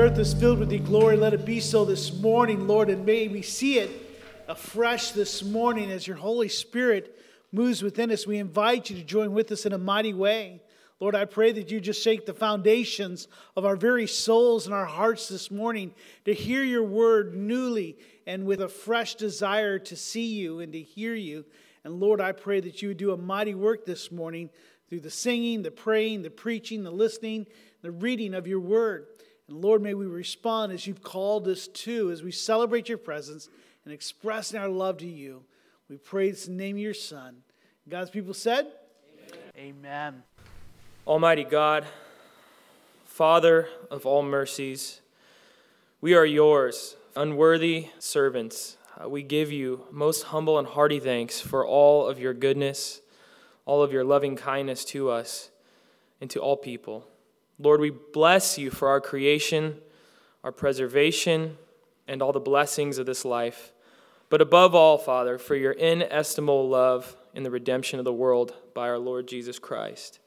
Earth is filled with your glory, let it be so this morning, Lord, and may we see it afresh this morning as your Holy Spirit moves within us. We invite you to join with us in a mighty way. Lord, I pray that you just shake the foundations of our very souls and our hearts this morning to hear your word newly and with a fresh desire to see you and to hear you. And Lord, I pray that you would do a mighty work this morning through the singing, the praying, the preaching, the listening, the reading of your word. And Lord, may we respond as you've called us to, as we celebrate your presence and express our love to you. We pray this in the name of your Son. God's people said, Amen. Amen. Almighty God, Father of all mercies, we are yours, unworthy servants. Uh, we give you most humble and hearty thanks for all of your goodness, all of your loving kindness to us and to all people. Lord, we bless you for our creation, our preservation, and all the blessings of this life. But above all, Father, for your inestimable love in the redemption of the world by our Lord Jesus Christ.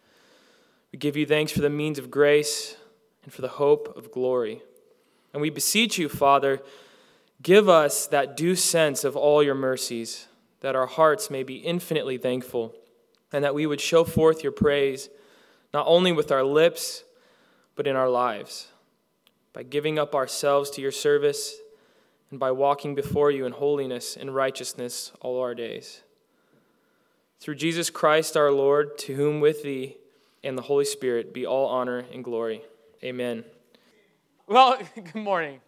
We give you thanks for the means of grace and for the hope of glory. And we beseech you, Father, give us that due sense of all your mercies, that our hearts may be infinitely thankful, and that we would show forth your praise, not only with our lips, but in our lives, by giving up ourselves to your service and by walking before you in holiness and righteousness all our days. Through Jesus Christ our Lord, to whom with thee and the Holy Spirit be all honor and glory. Amen. Well, good morning.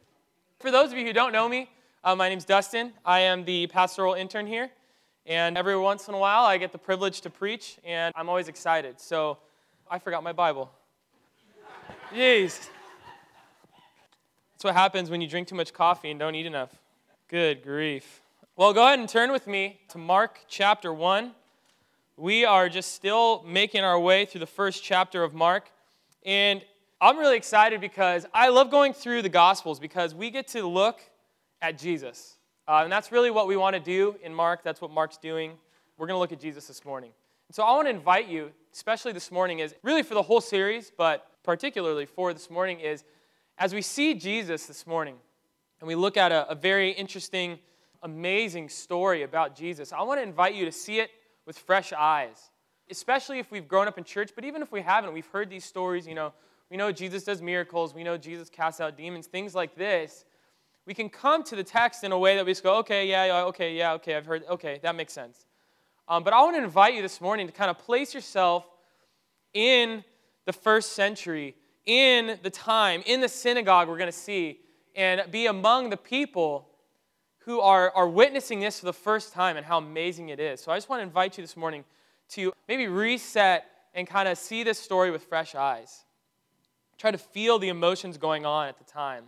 For those of you who don't know me, uh, my name's Dustin. I am the pastoral intern here. And every once in a while, I get the privilege to preach, and I'm always excited. So I forgot my Bible. Jeez. That's what happens when you drink too much coffee and don't eat enough. Good grief. Well, go ahead and turn with me to Mark chapter 1. We are just still making our way through the first chapter of Mark. And I'm really excited because I love going through the Gospels because we get to look at Jesus. Uh, and that's really what we want to do in Mark. That's what Mark's doing. We're going to look at Jesus this morning. And so I want to invite you, especially this morning, is really for the whole series, but particularly for this morning, is as we see Jesus this morning and we look at a, a very interesting, amazing story about Jesus, I want to invite you to see it with fresh eyes, especially if we've grown up in church, but even if we haven't, we've heard these stories, you know, we know Jesus does miracles, we know Jesus casts out demons, things like this. We can come to the text in a way that we just go, okay, yeah, okay, yeah, okay, I've heard, okay, that makes sense. Um, but I want to invite you this morning to kind of place yourself in the first century, in the time, in the synagogue we're going to see, and be among the people who are, are witnessing this for the first time and how amazing it is. So I just want to invite you this morning to maybe reset and kind of see this story with fresh eyes. Try to feel the emotions going on at the time.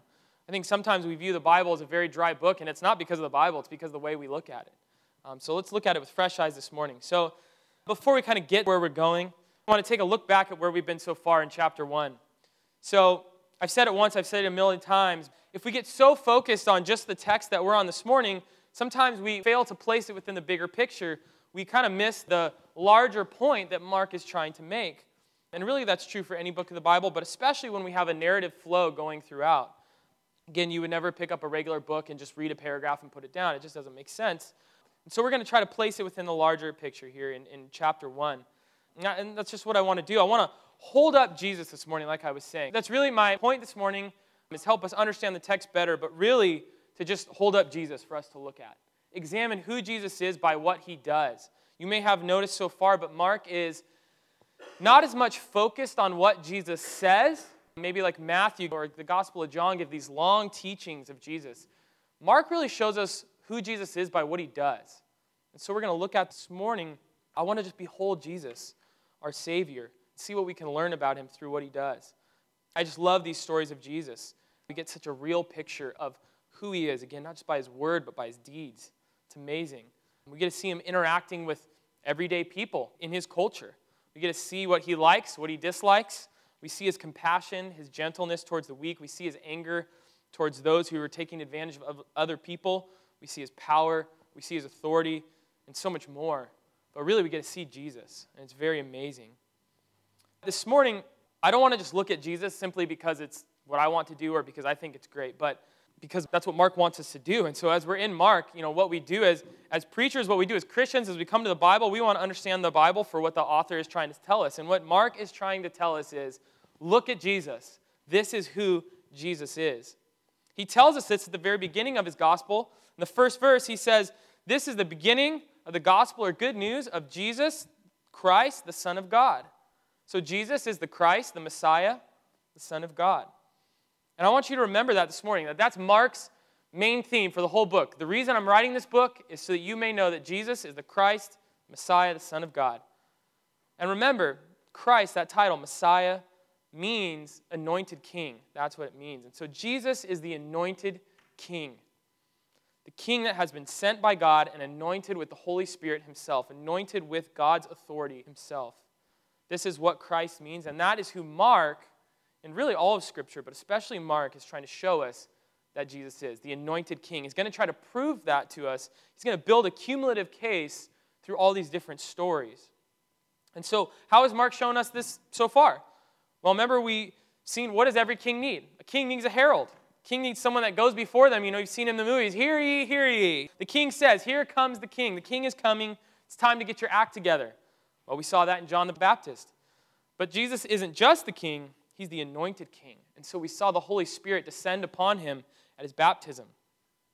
I think sometimes we view the Bible as a very dry book, and it's not because of the Bible, it's because of the way we look at it. Um, so let's look at it with fresh eyes this morning. So before we kind of get where we're going, I want to take a look back at where we've been so far in chapter 1. So I've said it once, I've said it a million times. If we get so focused on just the text that we're on this morning, sometimes we fail to place it within the bigger picture. We kind of miss the larger point that Mark is trying to make. And really, that's true for any book of the Bible, but especially when we have a narrative flow going throughout. Again, you would never pick up a regular book and just read a paragraph and put it down. It just doesn't make sense. And so we're going to try to place it within the larger picture here in, in chapter 1. And that's just what I want to do. I want to hold up Jesus this morning, like I was saying. That's really my point this morning, is help us understand the text better, but really to just hold up Jesus for us to look at. Examine who Jesus is by what he does. You may have noticed so far, but Mark is not as much focused on what Jesus says, maybe like Matthew or the Gospel of John give these long teachings of Jesus. Mark really shows us who Jesus is by what he does. And so we're going to look at this morning. I want to just behold Jesus, our Savior, see what we can learn about him through what he does. I just love these stories of Jesus. We get such a real picture of who he is, again, not just by his word, but by his deeds. It's amazing. We get to see him interacting with everyday people in his culture. We get to see what he likes, what he dislikes. We see his compassion, his gentleness towards the weak. We see his anger towards those who are taking advantage of other people. We see his power. We see his authority, and so much more. But really, we get to see Jesus, and it's very amazing. This morning, I don't want to just look at Jesus simply because it's what I want to do or because I think it's great, but because that's what Mark wants us to do. And so as we're in Mark, you know, what we do as as preachers, what we do as Christians, as we come to the Bible, we want to understand the Bible for what the author is trying to tell us. And what Mark is trying to tell us is, look at Jesus. This is who Jesus is. He tells us this at the very beginning of his gospel. In the first verse, he says, This is the beginning of the gospel or good news of Jesus Christ, the Son of God. So Jesus is the Christ, the Messiah, the Son of God. And I want you to remember that this morning, that that's Mark's main theme for the whole book. The reason I'm writing this book is so that you may know that Jesus is the Christ, Messiah, the Son of God. And remember, Christ, that title, Messiah, means anointed king. That's what it means. And so Jesus is the anointed king. The king that has been sent by God and anointed with the Holy Spirit himself, anointed with God's authority himself. This is what Christ means, and that is who Mark, and really all of Scripture, but especially Mark, is trying to show us that Jesus is the anointed king. He's going to try to prove that to us. He's going to build a cumulative case through all these different stories. And so, how has Mark shown us this so far? Well, remember we seen what does every king need? A king needs a herald. King needs someone that goes before them. You know, you've seen him in the movies, hear ye, hear ye. The king says, Here comes the king. The king is coming. It's time to get your act together. Well, we saw that in John the Baptist. But Jesus isn't just the king, he's the anointed king. And so we saw the Holy Spirit descend upon him at his baptism.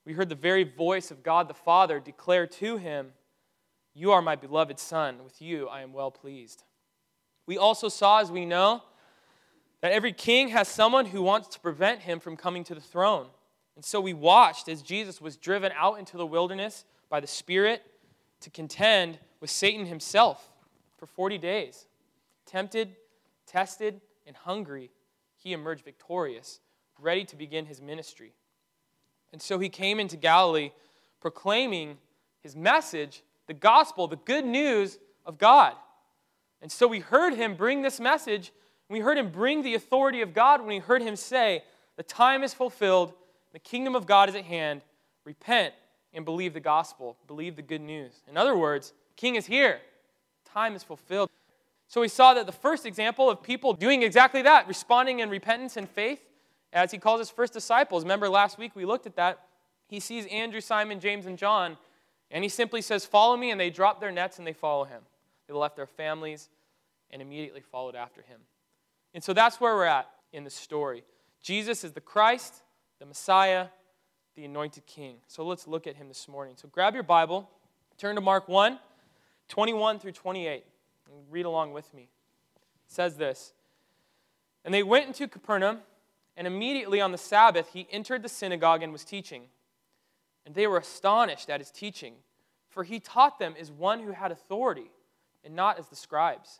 We heard the very voice of God the Father declare to him, You are my beloved Son. With you I am well pleased. We also saw, as we know, that every king has someone who wants to prevent him from coming to the throne. And so we watched as Jesus was driven out into the wilderness by the Spirit to contend with Satan himself for 40 days. Tempted, tested, and hungry, he emerged victorious, ready to begin his ministry. And so he came into Galilee proclaiming his message, the gospel, the good news of God. And so we heard him bring this message. We heard him bring the authority of God when we heard him say, The time is fulfilled, the kingdom of God is at hand. Repent and believe the gospel, believe the good news. In other words, king is here time is fulfilled. So we saw that the first example of people doing exactly that, responding in repentance and faith, as he calls his first disciples. Remember last week we looked at that. He sees Andrew, Simon, James, and John, and he simply says, Follow me, and they drop their nets and they follow him. They left their families and immediately followed after him. And so that's where we're at in the story. Jesus is the Christ, the Messiah, the anointed king. So let's look at him this morning. So grab your Bible, turn to Mark 1. 21 through 28. and Read along with me. It says this And they went into Capernaum, and immediately on the Sabbath he entered the synagogue and was teaching. And they were astonished at his teaching, for he taught them as one who had authority, and not as the scribes.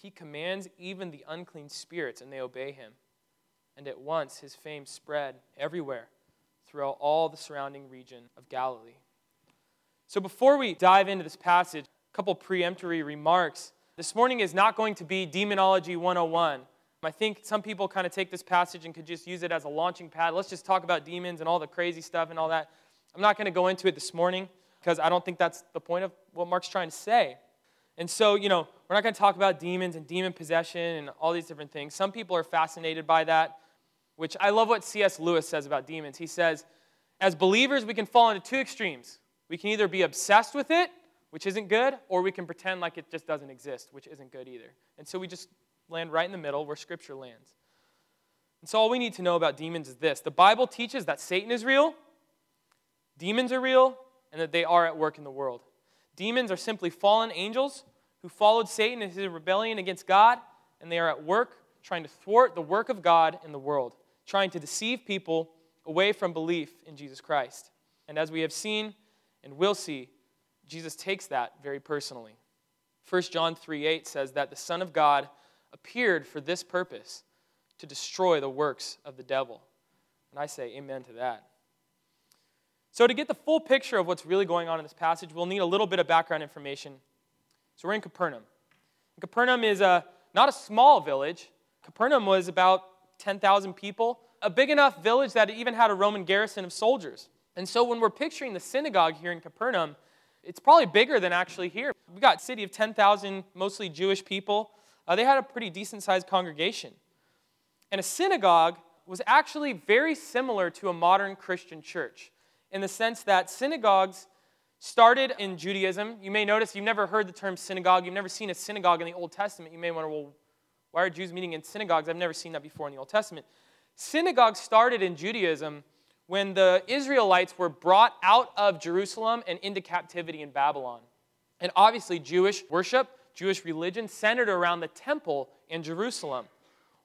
He commands even the unclean spirits, and they obey him. And at once his fame spread everywhere throughout all the surrounding region of Galilee. So before we dive into this passage, a couple preemptory remarks. This morning is not going to be Demonology 101. I think some people kind of take this passage and could just use it as a launching pad. Let's just talk about demons and all the crazy stuff and all that. I'm not going to go into it this morning because I don't think that's the point of what Mark's trying to say. And so, you know, we're not going to talk about demons and demon possession and all these different things. Some people are fascinated by that, which I love what C.S. Lewis says about demons. He says, as believers, we can fall into two extremes. We can either be obsessed with it, which isn't good, or we can pretend like it just doesn't exist, which isn't good either. And so we just land right in the middle where Scripture lands. And so all we need to know about demons is this the Bible teaches that Satan is real, demons are real, and that they are at work in the world. Demons are simply fallen angels who followed Satan in his rebellion against God, and they are at work trying to thwart the work of God in the world, trying to deceive people away from belief in Jesus Christ. And as we have seen and will see, Jesus takes that very personally. 1 John 3 8 says that the Son of God appeared for this purpose to destroy the works of the devil. And I say amen to that. So, to get the full picture of what's really going on in this passage, we'll need a little bit of background information. So, we're in Capernaum. Capernaum is a, not a small village, Capernaum was about 10,000 people, a big enough village that it even had a Roman garrison of soldiers. And so, when we're picturing the synagogue here in Capernaum, it's probably bigger than actually here. We've got city of 10,000, mostly Jewish people. Uh, they had a pretty decent sized congregation. And a synagogue was actually very similar to a modern Christian church in the sense that synagogues started in Judaism. You may notice you've never heard the term synagogue, you've never seen a synagogue in the Old Testament. You may wonder, well, why are Jews meeting in synagogues? I've never seen that before in the Old Testament. Synagogues started in Judaism when the Israelites were brought out of Jerusalem and into captivity in Babylon. And obviously, Jewish worship, Jewish religion centered around the temple in Jerusalem.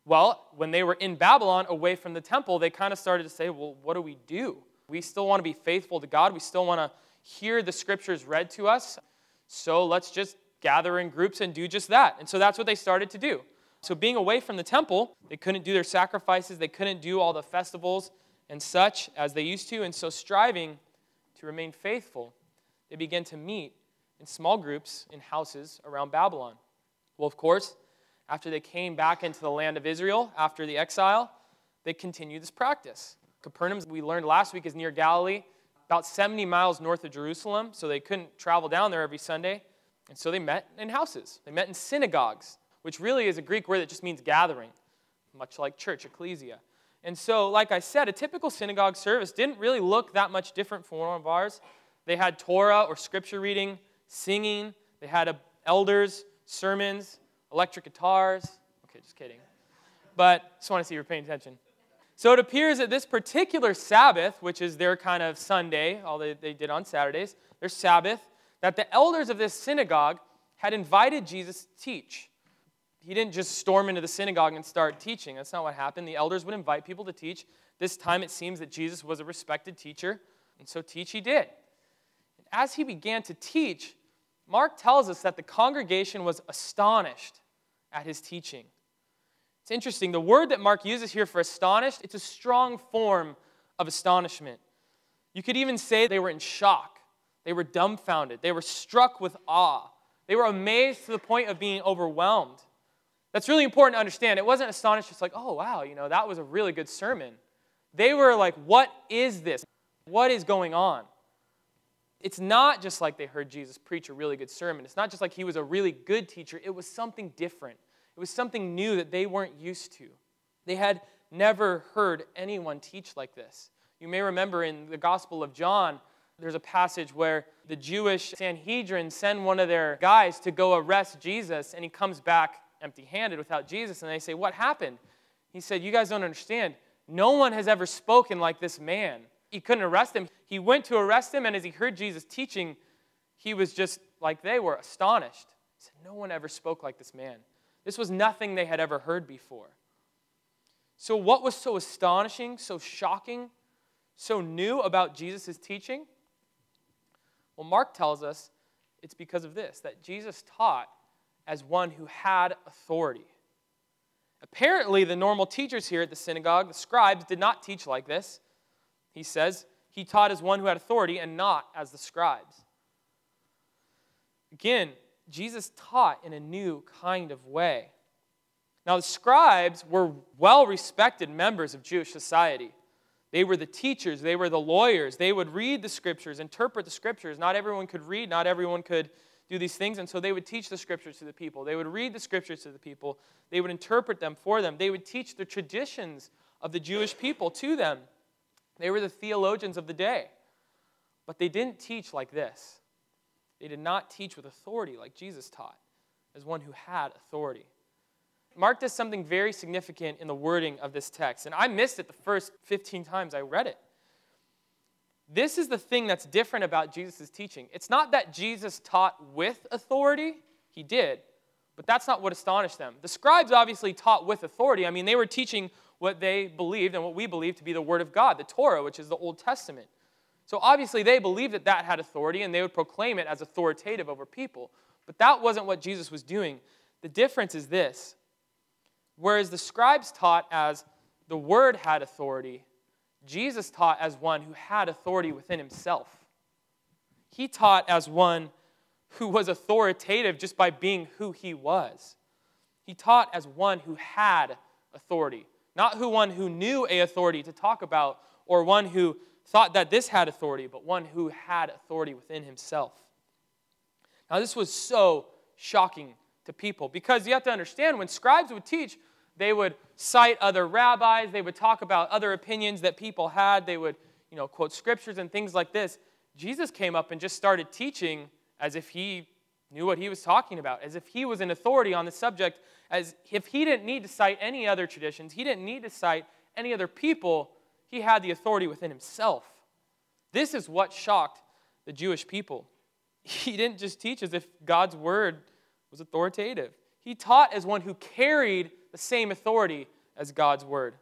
Well, when they were in Babylon, away from the temple, they kind of started to say, well, what do we do? We still want to be faithful to God. We still want to hear the scriptures read to us. So let's just gather in groups and do just that. And so that's what they started to do. So, being away from the temple, they couldn't do their sacrifices, they couldn't do all the festivals and such as they used to. And so, striving to remain faithful, they began to meet in small groups in houses around Babylon. Well, of course, after they came back into the land of Israel after the exile, they continued this practice. Capernaum, we learned last week, is near Galilee, about 70 miles north of Jerusalem, so they couldn't travel down there every Sunday. And so they met in houses, they met in synagogues, which really is a Greek word that just means gathering, much like church, ecclesia. And so, like I said, a typical synagogue service didn't really look that much different from one of ours. They had Torah or scripture reading, singing, they had elders, sermons, electric guitars. Okay, just kidding. But just want to see you're paying attention. So it appears that this particular Sabbath, which is their kind of Sunday, all they, they did on Saturdays, their Sabbath, that the elders of this synagogue had invited Jesus to teach he didn't just storm into the synagogue and start teaching. That's not what happened. The elders would invite people to teach. This time it seems that Jesus was a respected teacher, and so teach he did. As he began to teach, Mark tells us that the congregation was astonished at his teaching. It's interesting. The word that Mark uses here for astonished, it's a strong form of astonishment. You could even say they were in shock. They were dumbfounded. They were struck with awe. They were amazed to the point of being overwhelmed. That's really important to understand. It wasn't astonished, just like, oh, wow, you know, that was a really good sermon. They were like, what is this? What is going on? It's not just like they heard Jesus preach a really good sermon. It's not just like he was a really good teacher. It was something different. It was something new that they weren't used to. They had never heard anyone teach like this. You may remember in the Gospel of John, there's a passage where the Jewish Sanhedrin send one of their guys to go arrest Jesus, and he comes back empty handed without Jesus. And they say, What happened? He said, You guys don't understand. No one has ever spoken like this man. He couldn't arrest him. He went to arrest him, and as he heard Jesus teaching, he was just like they were, astonished. He said, No one ever spoke like this man. This was nothing they had ever heard before. So, what was so astonishing, so shocking, so new about Jesus' teaching? Well, Mark tells us it's because of this that Jesus taught as one who had authority. Apparently, the normal teachers here at the synagogue, the scribes, did not teach like this. He says he taught as one who had authority and not as the scribes. Again, Jesus taught in a new kind of way. Now, the scribes were well respected members of Jewish society. They were the teachers, they were the lawyers. They would read the scriptures, interpret the scriptures. Not everyone could read, not everyone could do these things. And so they would teach the scriptures to the people. They would read the scriptures to the people. They would interpret them for them. They would teach the traditions of the Jewish people to them. They were the theologians of the day. But they didn't teach like this. They did not teach with authority like Jesus taught, as one who had authority. Mark does something very significant in the wording of this text. And I missed it the first 15 times I read it. This is the thing that's different about Jesus' teaching. It's not that Jesus taught with authority, he did, but that's not what astonished them. The scribes obviously taught with authority. I mean, they were teaching what they believed and what we believe to be the Word of God, the Torah, which is the Old Testament. So obviously, they believed that that had authority and they would proclaim it as authoritative over people. But that wasn't what Jesus was doing. The difference is this whereas the scribes taught as the Word had authority, Jesus taught as one who had authority within himself. He taught as one who was authoritative just by being who he was. He taught as one who had authority, not who one who knew a authority to talk about or one who thought that this had authority, but one who had authority within himself. Now, this was so shocking to people because you have to understand when scribes would teach, they would cite other rabbis, they would talk about other opinions that people had, they would, you know, quote scriptures and things like this. Jesus came up and just started teaching as if he knew what he was talking about, as if he was an authority on the subject, as if he didn't need to cite any other traditions, he didn't need to cite any other people, he had the authority within himself. This is what shocked the Jewish people. He didn't just teach as if God's word was authoritative. He taught as one who carried the same authority as God's word.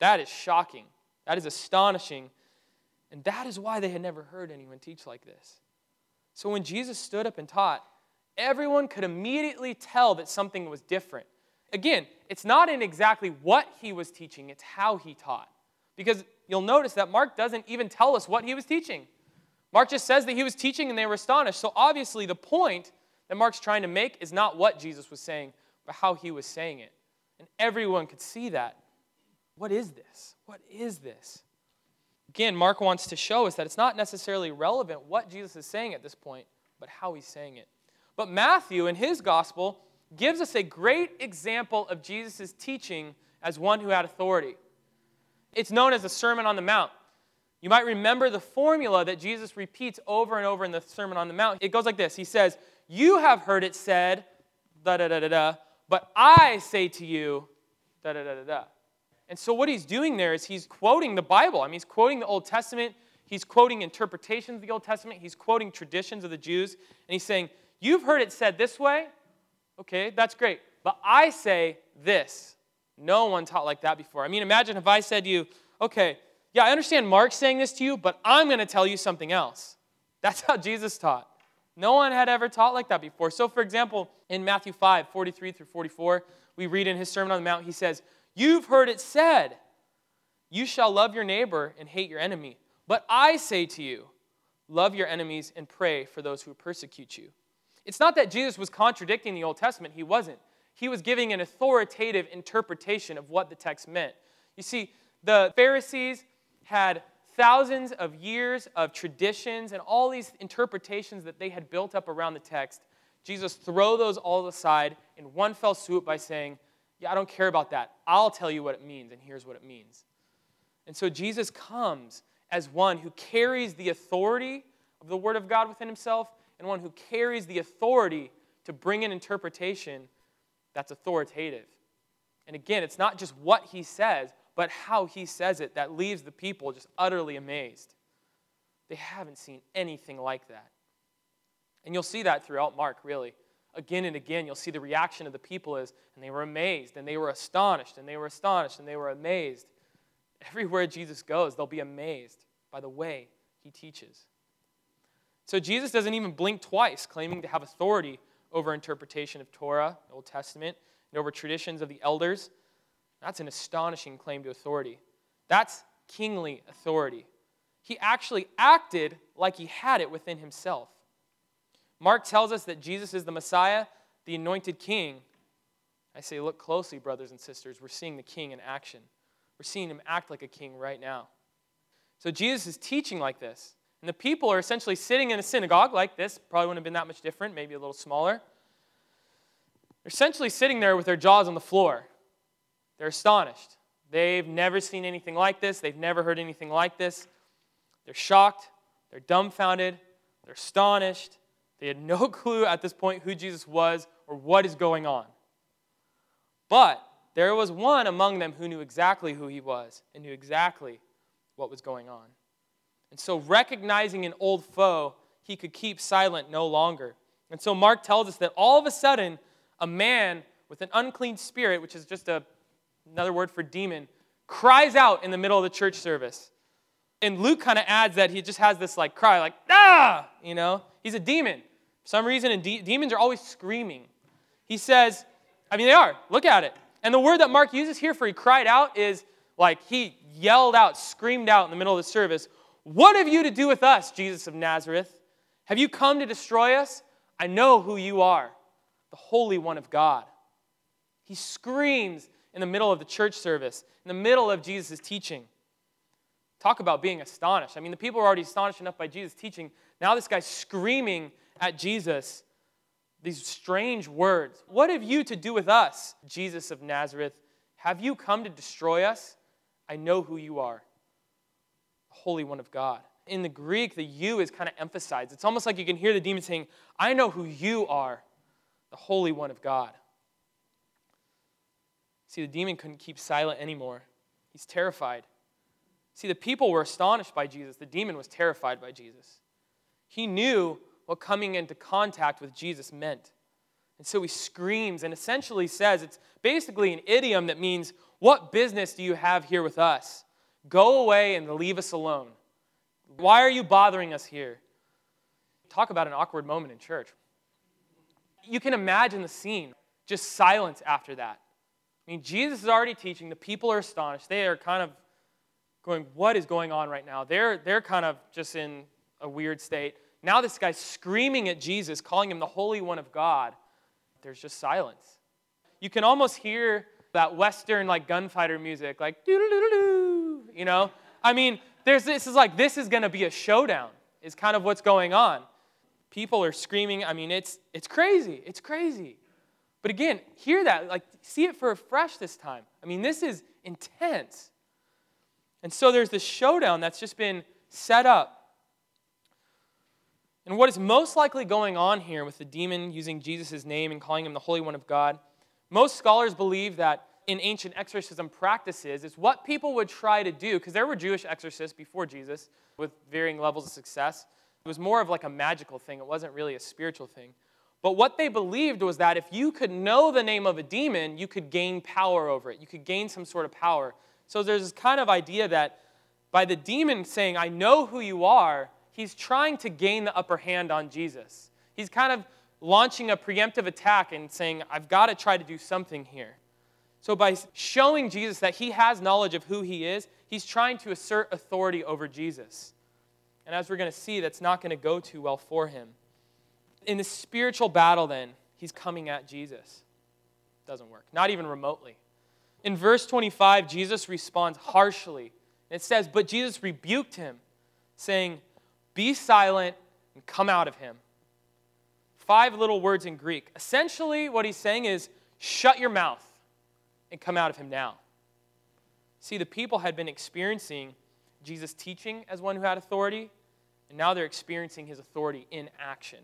That is shocking. That is astonishing. And that is why they had never heard anyone teach like this. So when Jesus stood up and taught, everyone could immediately tell that something was different. Again, it's not in exactly what he was teaching, it's how he taught. Because you'll notice that Mark doesn't even tell us what he was teaching. Mark just says that he was teaching and they were astonished. So obviously, the point that Mark's trying to make is not what Jesus was saying, but how he was saying it. And everyone could see that. What is this? What is this? Again, Mark wants to show us that it's not necessarily relevant what Jesus is saying at this point, but how he's saying it. But Matthew, in his gospel, gives us a great example of Jesus' teaching as one who had authority. It's known as the Sermon on the Mount. You might remember the formula that Jesus repeats over and over in the Sermon on the Mount. It goes like this He says, You have heard it said, da da da da da, but I say to you, da da da da da. And so what he's doing there is he's quoting the Bible. I mean, he's quoting the Old Testament. He's quoting interpretations of the Old Testament. He's quoting traditions of the Jews. And he's saying, You've heard it said this way. Okay, that's great. But I say this. No one taught like that before. I mean, imagine if I said to you, Okay, yeah, I understand Mark saying this to you, but I'm going to tell you something else. That's how Jesus taught. No one had ever taught like that before. So, for example, in Matthew 5 43 through 44, we read in his Sermon on the Mount, he says, You've heard it said, You shall love your neighbor and hate your enemy. But I say to you, Love your enemies and pray for those who persecute you. It's not that Jesus was contradicting the Old Testament, he wasn't. He was giving an authoritative interpretation of what the text meant. You see, the Pharisees had thousands of years of traditions and all these interpretations that they had built up around the text, Jesus throw those all aside in one fell swoop by saying, "Yeah, I don't care about that. I'll tell you what it means, and here's what it means." And so Jesus comes as one who carries the authority of the Word of God within himself and one who carries the authority to bring an interpretation that's authoritative. And again, it's not just what he says, but how he says it that leaves the people just utterly amazed. They haven't seen anything like that. And you'll see that throughout Mark, really. Again and again, you'll see the reaction of the people is, and they were amazed, and they were astonished, and they were astonished, and they were amazed. Everywhere Jesus goes, they'll be amazed by the way he teaches. So Jesus doesn't even blink twice, claiming to have authority over interpretation of Torah, Old Testament, and over traditions of the elders. That's an astonishing claim to authority. That's kingly authority. He actually acted like he had it within himself. Mark tells us that Jesus is the Messiah, the anointed king. I say, look closely, brothers and sisters. We're seeing the king in action. We're seeing him act like a king right now. So Jesus is teaching like this. And the people are essentially sitting in a synagogue like this. Probably wouldn't have been that much different, maybe a little smaller. They're essentially sitting there with their jaws on the floor. They're astonished. They've never seen anything like this, they've never heard anything like this. They're shocked, they're dumbfounded, they're astonished. They had no clue at this point who Jesus was or what is going on. But there was one among them who knew exactly who he was and knew exactly what was going on. And so, recognizing an old foe, he could keep silent no longer. And so, Mark tells us that all of a sudden, a man with an unclean spirit, which is just a, another word for demon, cries out in the middle of the church service. And Luke kind of adds that he just has this like cry, like, ah, you know, he's a demon. For some reason, and de- demons are always screaming. He says, I mean, they are. Look at it. And the word that Mark uses here for he cried out is like he yelled out, screamed out in the middle of the service, What have you to do with us, Jesus of Nazareth? Have you come to destroy us? I know who you are, the Holy One of God. He screams in the middle of the church service, in the middle of Jesus' teaching. Talk about being astonished. I mean, the people are already astonished enough by Jesus' teaching. Now this guy's screaming at Jesus these strange words. What have you to do with us, Jesus of Nazareth? Have you come to destroy us? I know who you are, Holy One of God. In the Greek, the you is kind of emphasized. It's almost like you can hear the demon saying, I know who you are, the Holy One of God. See, the demon couldn't keep silent anymore. He's terrified. See, the people were astonished by Jesus. The demon was terrified by Jesus. He knew what coming into contact with Jesus meant. And so he screams and essentially says it's basically an idiom that means, What business do you have here with us? Go away and leave us alone. Why are you bothering us here? Talk about an awkward moment in church. You can imagine the scene, just silence after that. I mean, Jesus is already teaching. The people are astonished. They are kind of going, What is going on right now? They're, they're kind of just in a weird state. Now this guy's screaming at Jesus, calling him the Holy One of God. There's just silence. You can almost hear that Western like gunfighter music, like doo doo doo. You know, I mean, there's this is like this is going to be a showdown. Is kind of what's going on. People are screaming. I mean, it's it's crazy. It's crazy. But again, hear that, like see it for a fresh this time. I mean, this is intense. And so there's this showdown that's just been set up and what is most likely going on here with the demon using Jesus' name and calling him the Holy One of God, most scholars believe that in ancient exorcism practices is what people would try to do, because there were Jewish exorcists before Jesus with varying levels of success. It was more of like a magical thing, it wasn't really a spiritual thing. But what they believed was that if you could know the name of a demon, you could gain power over it. You could gain some sort of power. So there's this kind of idea that by the demon saying, I know who you are, he's trying to gain the upper hand on Jesus. He's kind of launching a preemptive attack and saying, I've got to try to do something here. So, by showing Jesus that he has knowledge of who he is, he's trying to assert authority over Jesus. And as we're going to see, that's not going to go too well for him. In the spiritual battle, then, he's coming at Jesus. Doesn't work, not even remotely. In verse 25, Jesus responds harshly. It says, But Jesus rebuked him, saying, be silent and come out of him. Five little words in Greek. Essentially, what he's saying is shut your mouth and come out of him now. See, the people had been experiencing Jesus' teaching as one who had authority, and now they're experiencing his authority in action,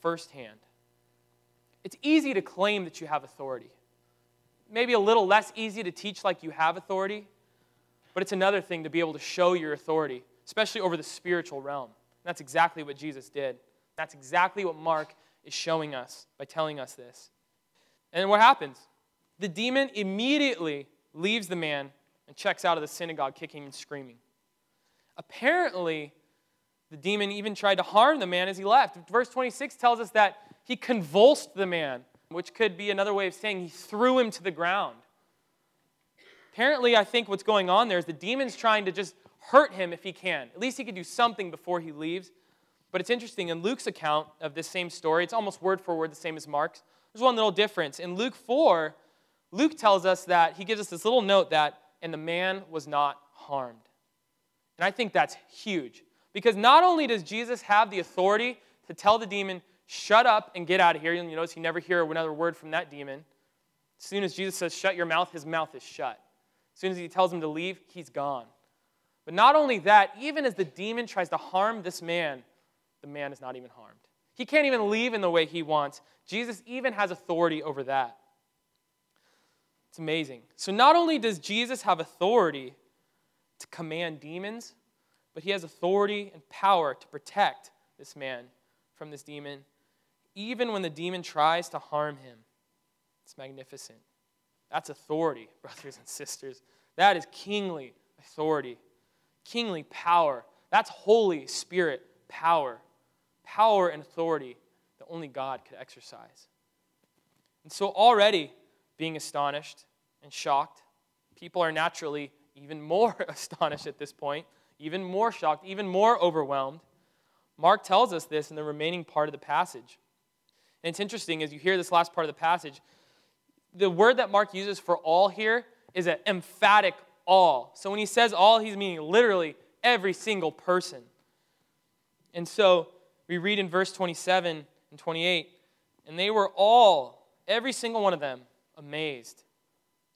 firsthand. It's easy to claim that you have authority. Maybe a little less easy to teach like you have authority, but it's another thing to be able to show your authority especially over the spiritual realm. And that's exactly what Jesus did. That's exactly what Mark is showing us by telling us this. And what happens? The demon immediately leaves the man and checks out of the synagogue, kicking and screaming. Apparently, the demon even tried to harm the man as he left. Verse 26 tells us that he convulsed the man, which could be another way of saying he threw him to the ground. Apparently, I think what's going on there is the demon's trying to just hurt him if he can. At least he can do something before he leaves. But it's interesting, in Luke's account of this same story, it's almost word for word the same as Mark's. There's one little difference. In Luke 4, Luke tells us that he gives us this little note that, and the man was not harmed. And I think that's huge. Because not only does Jesus have the authority to tell the demon, shut up and get out of here, you notice he never hear another word from that demon. As soon as Jesus says, shut your mouth, his mouth is shut. As soon as he tells him to leave, he's gone. But not only that, even as the demon tries to harm this man, the man is not even harmed. He can't even leave in the way he wants. Jesus even has authority over that. It's amazing. So, not only does Jesus have authority to command demons, but he has authority and power to protect this man from this demon, even when the demon tries to harm him. It's magnificent. That's authority, brothers and sisters. That is kingly authority, kingly power. That's Holy Spirit power, power and authority that only God could exercise. And so, already being astonished and shocked, people are naturally even more astonished at this point, even more shocked, even more overwhelmed. Mark tells us this in the remaining part of the passage. And it's interesting as you hear this last part of the passage, the word that Mark uses for all here is an emphatic all. So when he says all, he's meaning literally every single person. And so we read in verse 27 and 28, and they were all, every single one of them, amazed.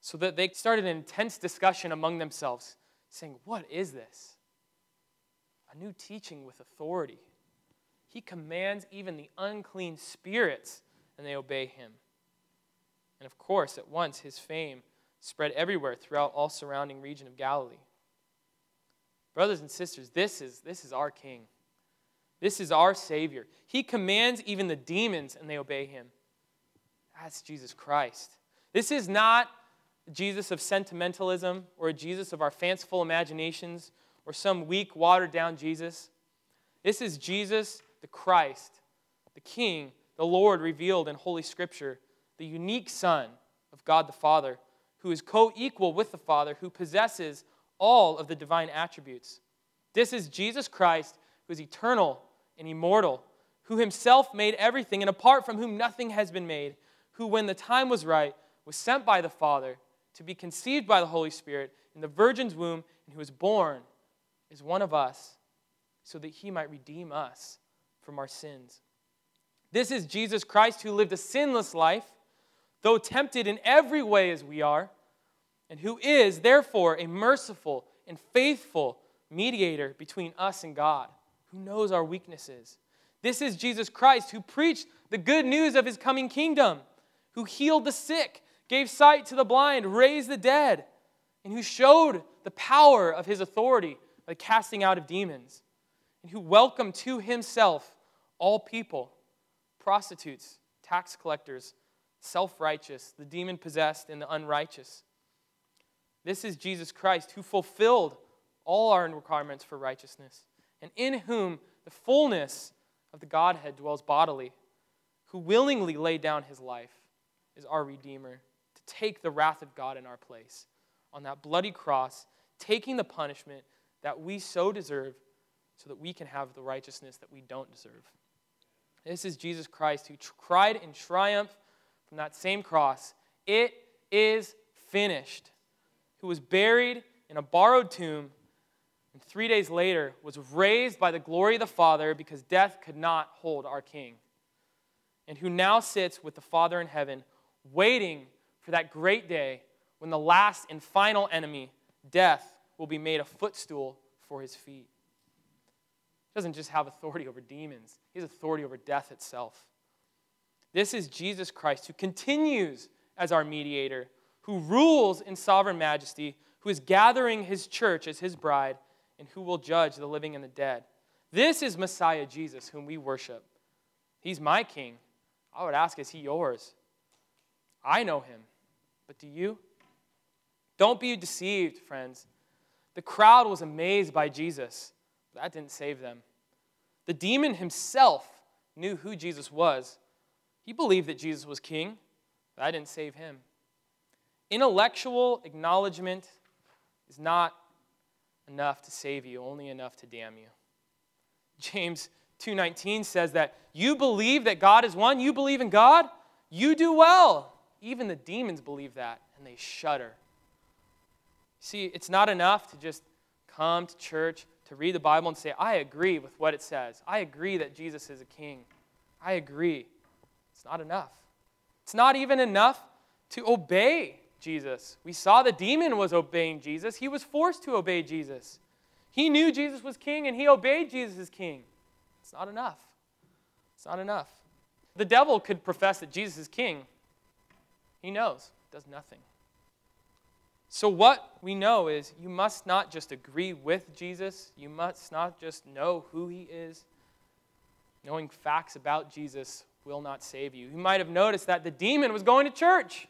So that they started an intense discussion among themselves, saying, What is this? A new teaching with authority. He commands even the unclean spirits, and they obey him. And of course, at once his fame spread everywhere throughout all surrounding region of Galilee. Brothers and sisters, this is, this is our King. This is our Savior. He commands even the demons, and they obey him. That's Jesus Christ. This is not Jesus of sentimentalism or a Jesus of our fanciful imaginations or some weak, watered down Jesus. This is Jesus, the Christ, the King, the Lord revealed in Holy Scripture, the unique Son of God the Father, who is co equal with the Father, who possesses all of the divine attributes. This is Jesus Christ, who is eternal and immortal, who himself made everything, and apart from whom nothing has been made, who, when the time was right, was sent by the Father to be conceived by the Holy Spirit in the virgin's womb, and who was born as one of us, so that he might redeem us from our sins. This is Jesus Christ, who lived a sinless life, though tempted in every way as we are, and who is, therefore, a merciful and faithful mediator between us and God who knows our weaknesses. This is Jesus Christ who preached the good news of his coming kingdom, who healed the sick, gave sight to the blind, raised the dead, and who showed the power of his authority by casting out of demons, and who welcomed to himself all people prostitutes, tax collectors, self righteous, the demon possessed, and the unrighteous. This is Jesus Christ who fulfilled all our requirements for righteousness and in whom the fullness of the Godhead dwells bodily, who willingly laid down his life, is our Redeemer, take the wrath of God in our place on that bloody cross, taking the punishment that we so deserve so that we can have the righteousness that we don't deserve. This is Jesus Christ who cried in triumph from that same cross, It is finished, who was buried in a borrowed tomb and three days later was raised by the glory of the Father because death could not hold our King, and who now sits with the Father in heaven, waiting for that great day when the last and final enemy, death, will be made a footstool for his feet. He doesn't just have authority over demons, he has authority over death itself. This is Jesus Christ who continues as our mediator, who rules in sovereign majesty, who is gathering his church as his bride and who will judge the living and the dead. This is Messiah Jesus, whom we worship. He's my king. I would ask, is he yours? I know him, but do you? Don't be deceived, friends. The crowd was amazed by Jesus. But that didn't save them. The demon himself knew who Jesus was. He believed that Jesus was king. But that didn't save him. Intellectual acknowledgement is not enough to save you, only enough to damn you. James 2:19 says that you believe that God is one, you believe in God, you do well. Even the demons believe that and they shudder. See, it's not enough to just come to church, to read the Bible and say, I agree with what it says. I agree that Jesus is a king. I agree. It's not enough. It's not even enough to obey Jesus. We saw the demon was obeying Jesus. He was forced to obey Jesus. He knew Jesus was king and he obeyed Jesus as king. It's not enough. It's not enough. The devil could profess that Jesus is king. He knows, does nothing. So, what we know is you must not just agree with Jesus, you must not just know who he is. Knowing facts about Jesus will not save you. You might have noticed that the demon was going to church.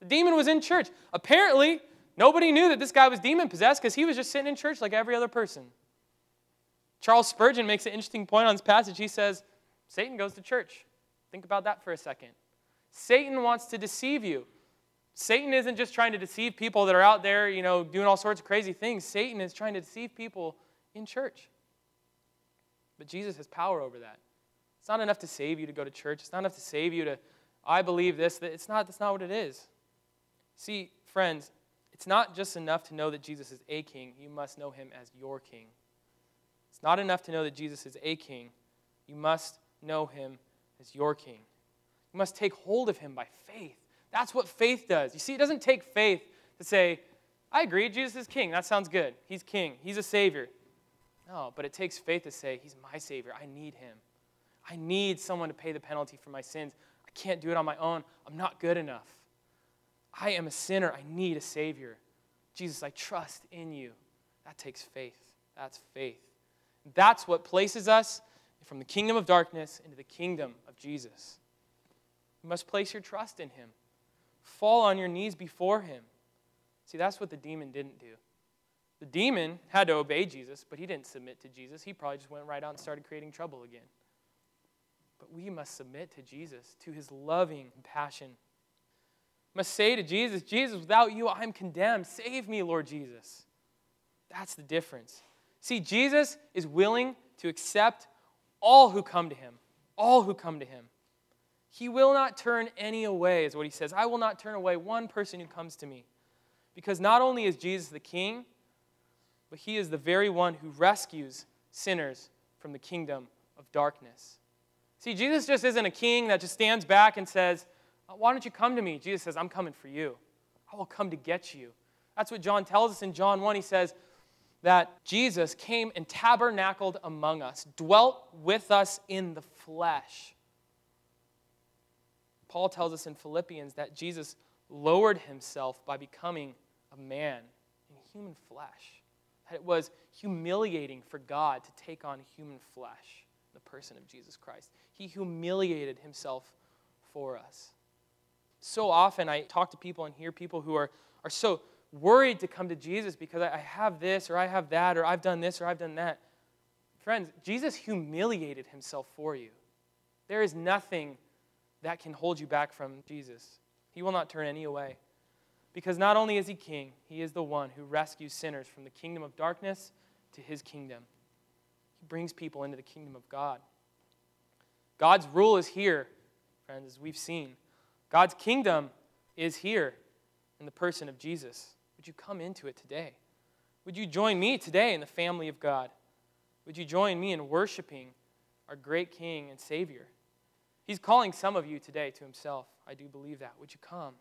The demon was in church. Apparently, nobody knew that this guy was demon possessed because he was just sitting in church like every other person. Charles Spurgeon makes an interesting point on this passage. He says, Satan goes to church. Think about that for a second. Satan wants to deceive you. Satan isn't just trying to deceive people that are out there, you know, doing all sorts of crazy things. Satan is trying to deceive people in church. But Jesus has power over that. It's not enough to save you to go to church. It's not enough to save you to, I believe this. That it's not, that's not what it is. See, friends, it's not just enough to know that Jesus is a king. You must know him as your king. It's not enough to know that Jesus is a king. You must know him as your king. You must take hold of him by faith. That's what faith does. You see, it doesn't take faith to say, I agree, Jesus is king. That sounds good. He's king, he's a savior. No, but it takes faith to say, He's my savior. I need him. I need someone to pay the penalty for my sins. I can't do it on my own. I'm not good enough. I am a sinner. I need a savior. Jesus, I trust in you. That takes faith. That's faith. That's what places us from the kingdom of darkness into the kingdom of Jesus. You must place your trust in him. Fall on your knees before him. See, that's what the demon didn't do. The demon had to obey Jesus, but he didn't submit to Jesus. He probably just went right out and started creating trouble again. But we must submit to Jesus, to his loving compassion. Must say to Jesus, Jesus, without you, I'm condemned. Save me, Lord Jesus. That's the difference. See, Jesus is willing to accept all who come to him, all who come to him. He will not turn any away, is what he says. I will not turn away one person who comes to me. Because not only is Jesus the king, but he is the very one who rescues sinners from the kingdom of darkness. See, Jesus just isn't a king that just stands back and says, uh, Why don't you come to me? Jesus says, I'm coming for you. I will come to get you. That's what John tells us in John 1. He says, that Jesus came and tabernacled among us, dwelt with us in the flesh. Paul tells us in Philippians that Jesus lowered himself by becoming a man in human flesh. That it was humiliating for God to take on human flesh, the person of Jesus Christ. He humiliated himself for us. So often I talk to people and hear people who are, are so worried to come to Jesus because I have this or I have that or I've done this or I've done that. Friends, Jesus humiliated himself for you. There is nothing that can hold you back from Jesus. He will not turn any away. Because not only is he king, he is the one who rescues sinners from the kingdom of darkness to his kingdom. He brings people into the kingdom of God. God's rule is here, friends, as we've seen. God's kingdom is here in the person of Jesus. Would you come into it today? Would you join me today in the family of God? Would you join me in worshiping our great King and Savior? He's calling some of you today to Himself. I do believe that. Would you come?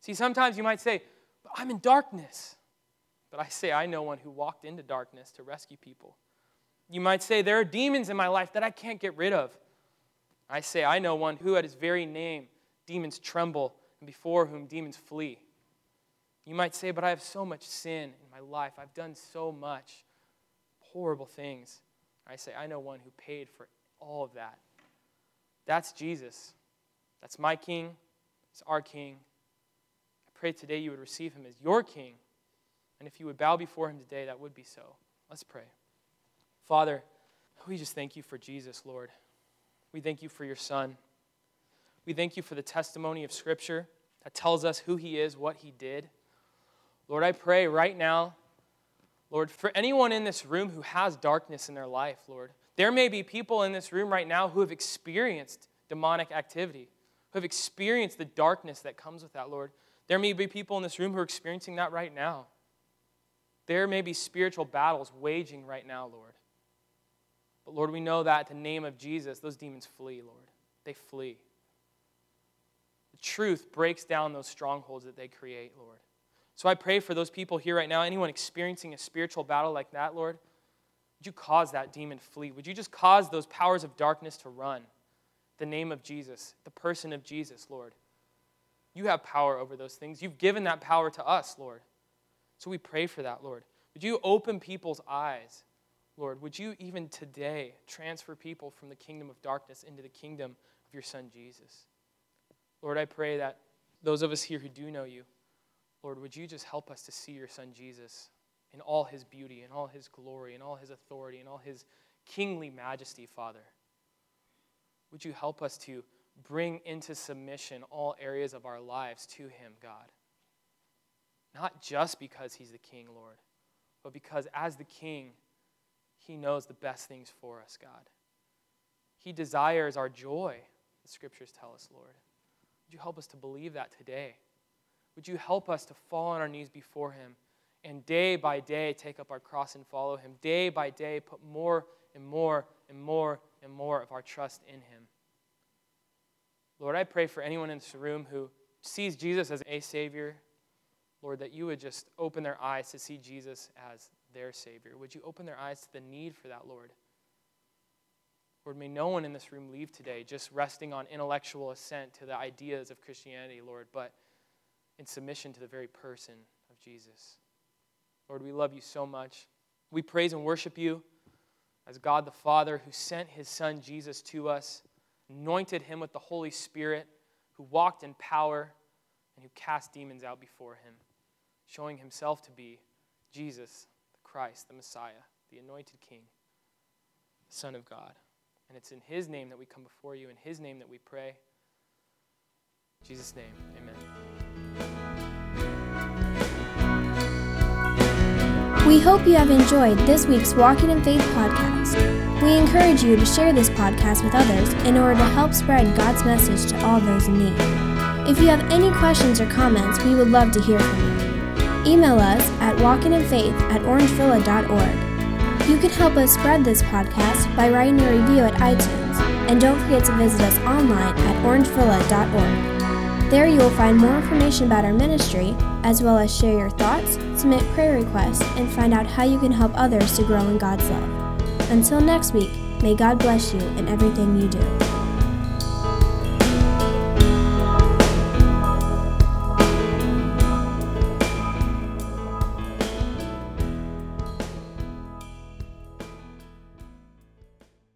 See, sometimes you might say, but I'm in darkness. But I say, I know one who walked into darkness to rescue people. You might say, there are demons in my life that I can't get rid of. I say, I know one who at his very name demons tremble and before whom demons flee. You might say, but I have so much sin in my life. I've done so much horrible things. I say, I know one who paid for all of that. That's Jesus. That's my king. It's our king. I pray today you would receive him as your king. And if you would bow before him today, that would be so. Let's pray. Father, we just thank you for Jesus, Lord. We thank you for your son. We thank you for the testimony of Scripture that tells us who he is, what he did. Lord, I pray right now, Lord, for anyone in this room who has darkness in their life, Lord, there may be people in this room right now who have experienced demonic activity, who have experienced the darkness that comes with that, Lord. There may be people in this room who are experiencing that right now. There may be spiritual battles waging right now, Lord. But Lord, we know that in the name of Jesus, those demons flee, Lord. They flee. The truth breaks down those strongholds that they create, Lord. So I pray for those people here right now, anyone experiencing a spiritual battle like that, Lord, would you cause that demon flee? Would you just cause those powers of darkness to run? The name of Jesus, the person of Jesus, Lord. You have power over those things. You've given that power to us, Lord. So we pray for that, Lord. Would you open people's eyes, Lord? Would you even today transfer people from the kingdom of darkness into the kingdom of your Son, Jesus? Lord, I pray that those of us here who do know you, Lord, would you just help us to see your Son, Jesus, in all his beauty, in all his glory, in all his authority, in all his kingly majesty, Father? Would you help us to bring into submission all areas of our lives to him, God? Not just because he's the king, Lord, but because as the king, he knows the best things for us, God. He desires our joy, the scriptures tell us, Lord. Would you help us to believe that today? Would you help us to fall on our knees before him and day by day take up our cross and follow him? Day by day put more and more and more and more of our trust in him. Lord, I pray for anyone in this room who sees Jesus as a Savior, Lord, that you would just open their eyes to see Jesus as their Savior. Would you open their eyes to the need for that, Lord? Lord, may no one in this room leave today just resting on intellectual assent to the ideas of Christianity, Lord, but in submission to the very person of Jesus. Lord, we love you so much. We praise and worship you as God the Father who sent his Son Jesus to us, anointed him with the Holy Spirit, who walked in power, and who cast demons out before him, showing himself to be Jesus, the Christ, the Messiah, the anointed King, the Son of God. And it's in his name that we come before you, in his name that we pray. In Jesus' name, amen. We hope you have enjoyed this week's Walking in Faith podcast. We encourage you to share this podcast with others in order to help spread God's message to all those in need. If you have any questions or comments, we would love to hear from you. Email us at walkinginfaith at orangevilla.org. You can help us spread this podcast by writing a review at iTunes, and don't forget to visit us online at orangevilla.org. There you will find more information about our ministry, as well as share your thoughts, submit prayer requests, and find out how you can help others to grow in God's love. Until next week, may God bless you in everything you do.